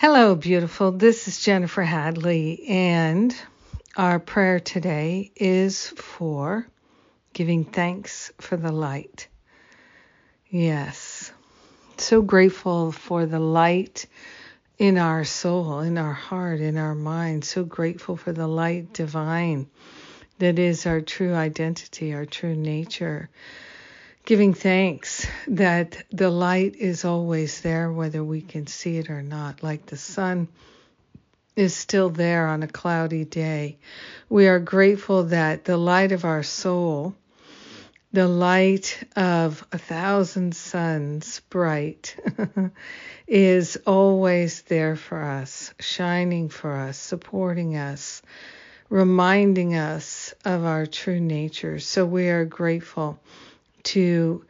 Hello, beautiful. This is Jennifer Hadley, and our prayer today is for giving thanks for the light. Yes, so grateful for the light in our soul, in our heart, in our mind. So grateful for the light divine that is our true identity, our true nature. Giving thanks that the light is always there, whether we can see it or not, like the sun is still there on a cloudy day. We are grateful that the light of our soul, the light of a thousand suns bright, is always there for us, shining for us, supporting us, reminding us of our true nature. So we are grateful to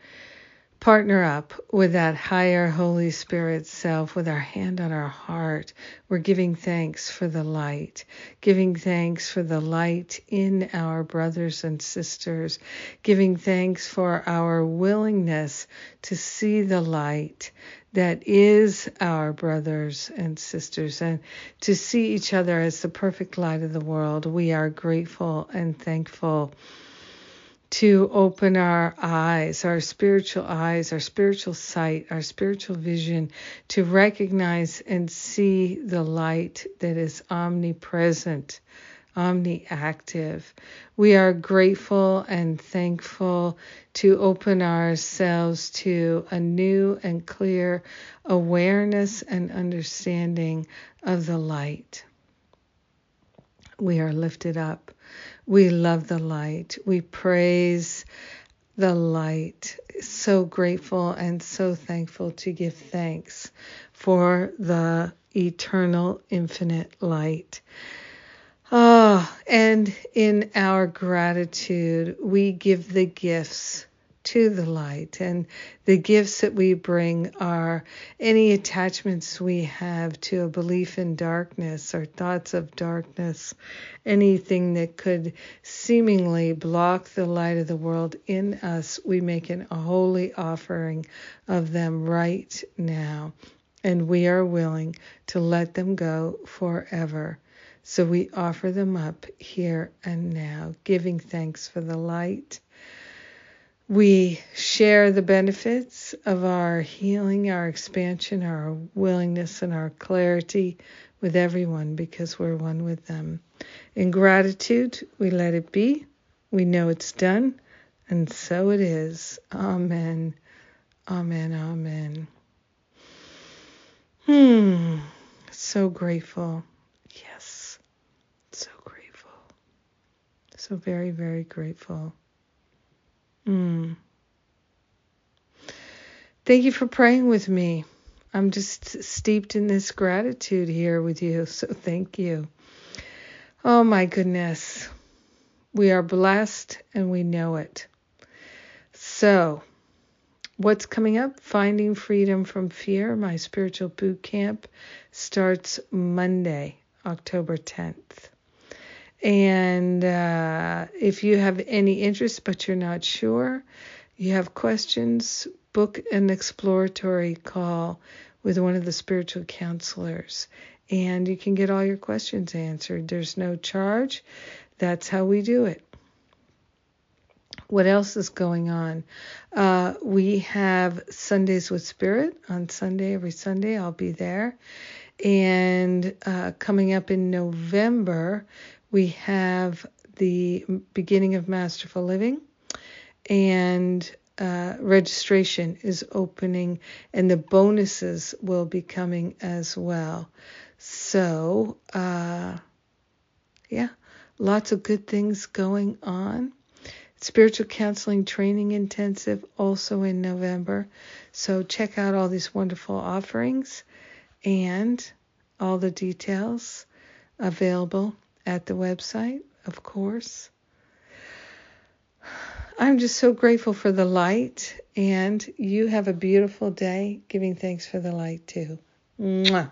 partner up with that higher Holy Spirit self with our hand on our heart. We're giving thanks for the light, giving thanks for the light in our brothers and sisters, giving thanks for our willingness to see the light that is our brothers and sisters and to see each other as the perfect light of the world. We are grateful and thankful to open our eyes, our spiritual eyes, our spiritual sight, our spiritual vision, to recognize and see the light that is omnipresent, omniactive. We are grateful and thankful to open ourselves to a new and clear awareness and understanding of the light. We are lifted up we love the light. We praise the light. So grateful and so thankful to give thanks for the eternal, infinite light. Ah, oh, and in our gratitude, we give the gifts to the light. And the gifts that we bring are any attachments we have to a belief in darkness or thoughts of darkness, anything that could seemingly block the light of the world in us, we make an, a holy offering of them right now. And we are willing to let them go forever. So we offer them up here and now, giving thanks for the light we share the benefits of our healing, our expansion, our willingness, and our clarity with everyone because we're one with them. In gratitude, we let it be. We know it's done, and so it is. Amen. Amen. Amen. Hmm. So grateful. Yes. So grateful. So very, very grateful. Thank you for praying with me. I'm just steeped in this gratitude here with you, so thank you. Oh my goodness. We are blessed and we know it. So, what's coming up? Finding Freedom from Fear, my spiritual boot camp, starts Monday, October 10th. And uh, if you have any interest but you're not sure, you have questions, book an exploratory call with one of the spiritual counselors. And you can get all your questions answered. There's no charge. That's how we do it. What else is going on? Uh, we have Sundays with Spirit on Sunday, every Sunday. I'll be there. And uh, coming up in November, we have the beginning of Masterful Living, and uh, registration is opening, and the bonuses will be coming as well. So, uh, yeah, lots of good things going on. Spiritual counseling training intensive also in November. So, check out all these wonderful offerings and all the details available at the website, of course. I'm just so grateful for the light, and you have a beautiful day, giving thanks for the light too. Mwah.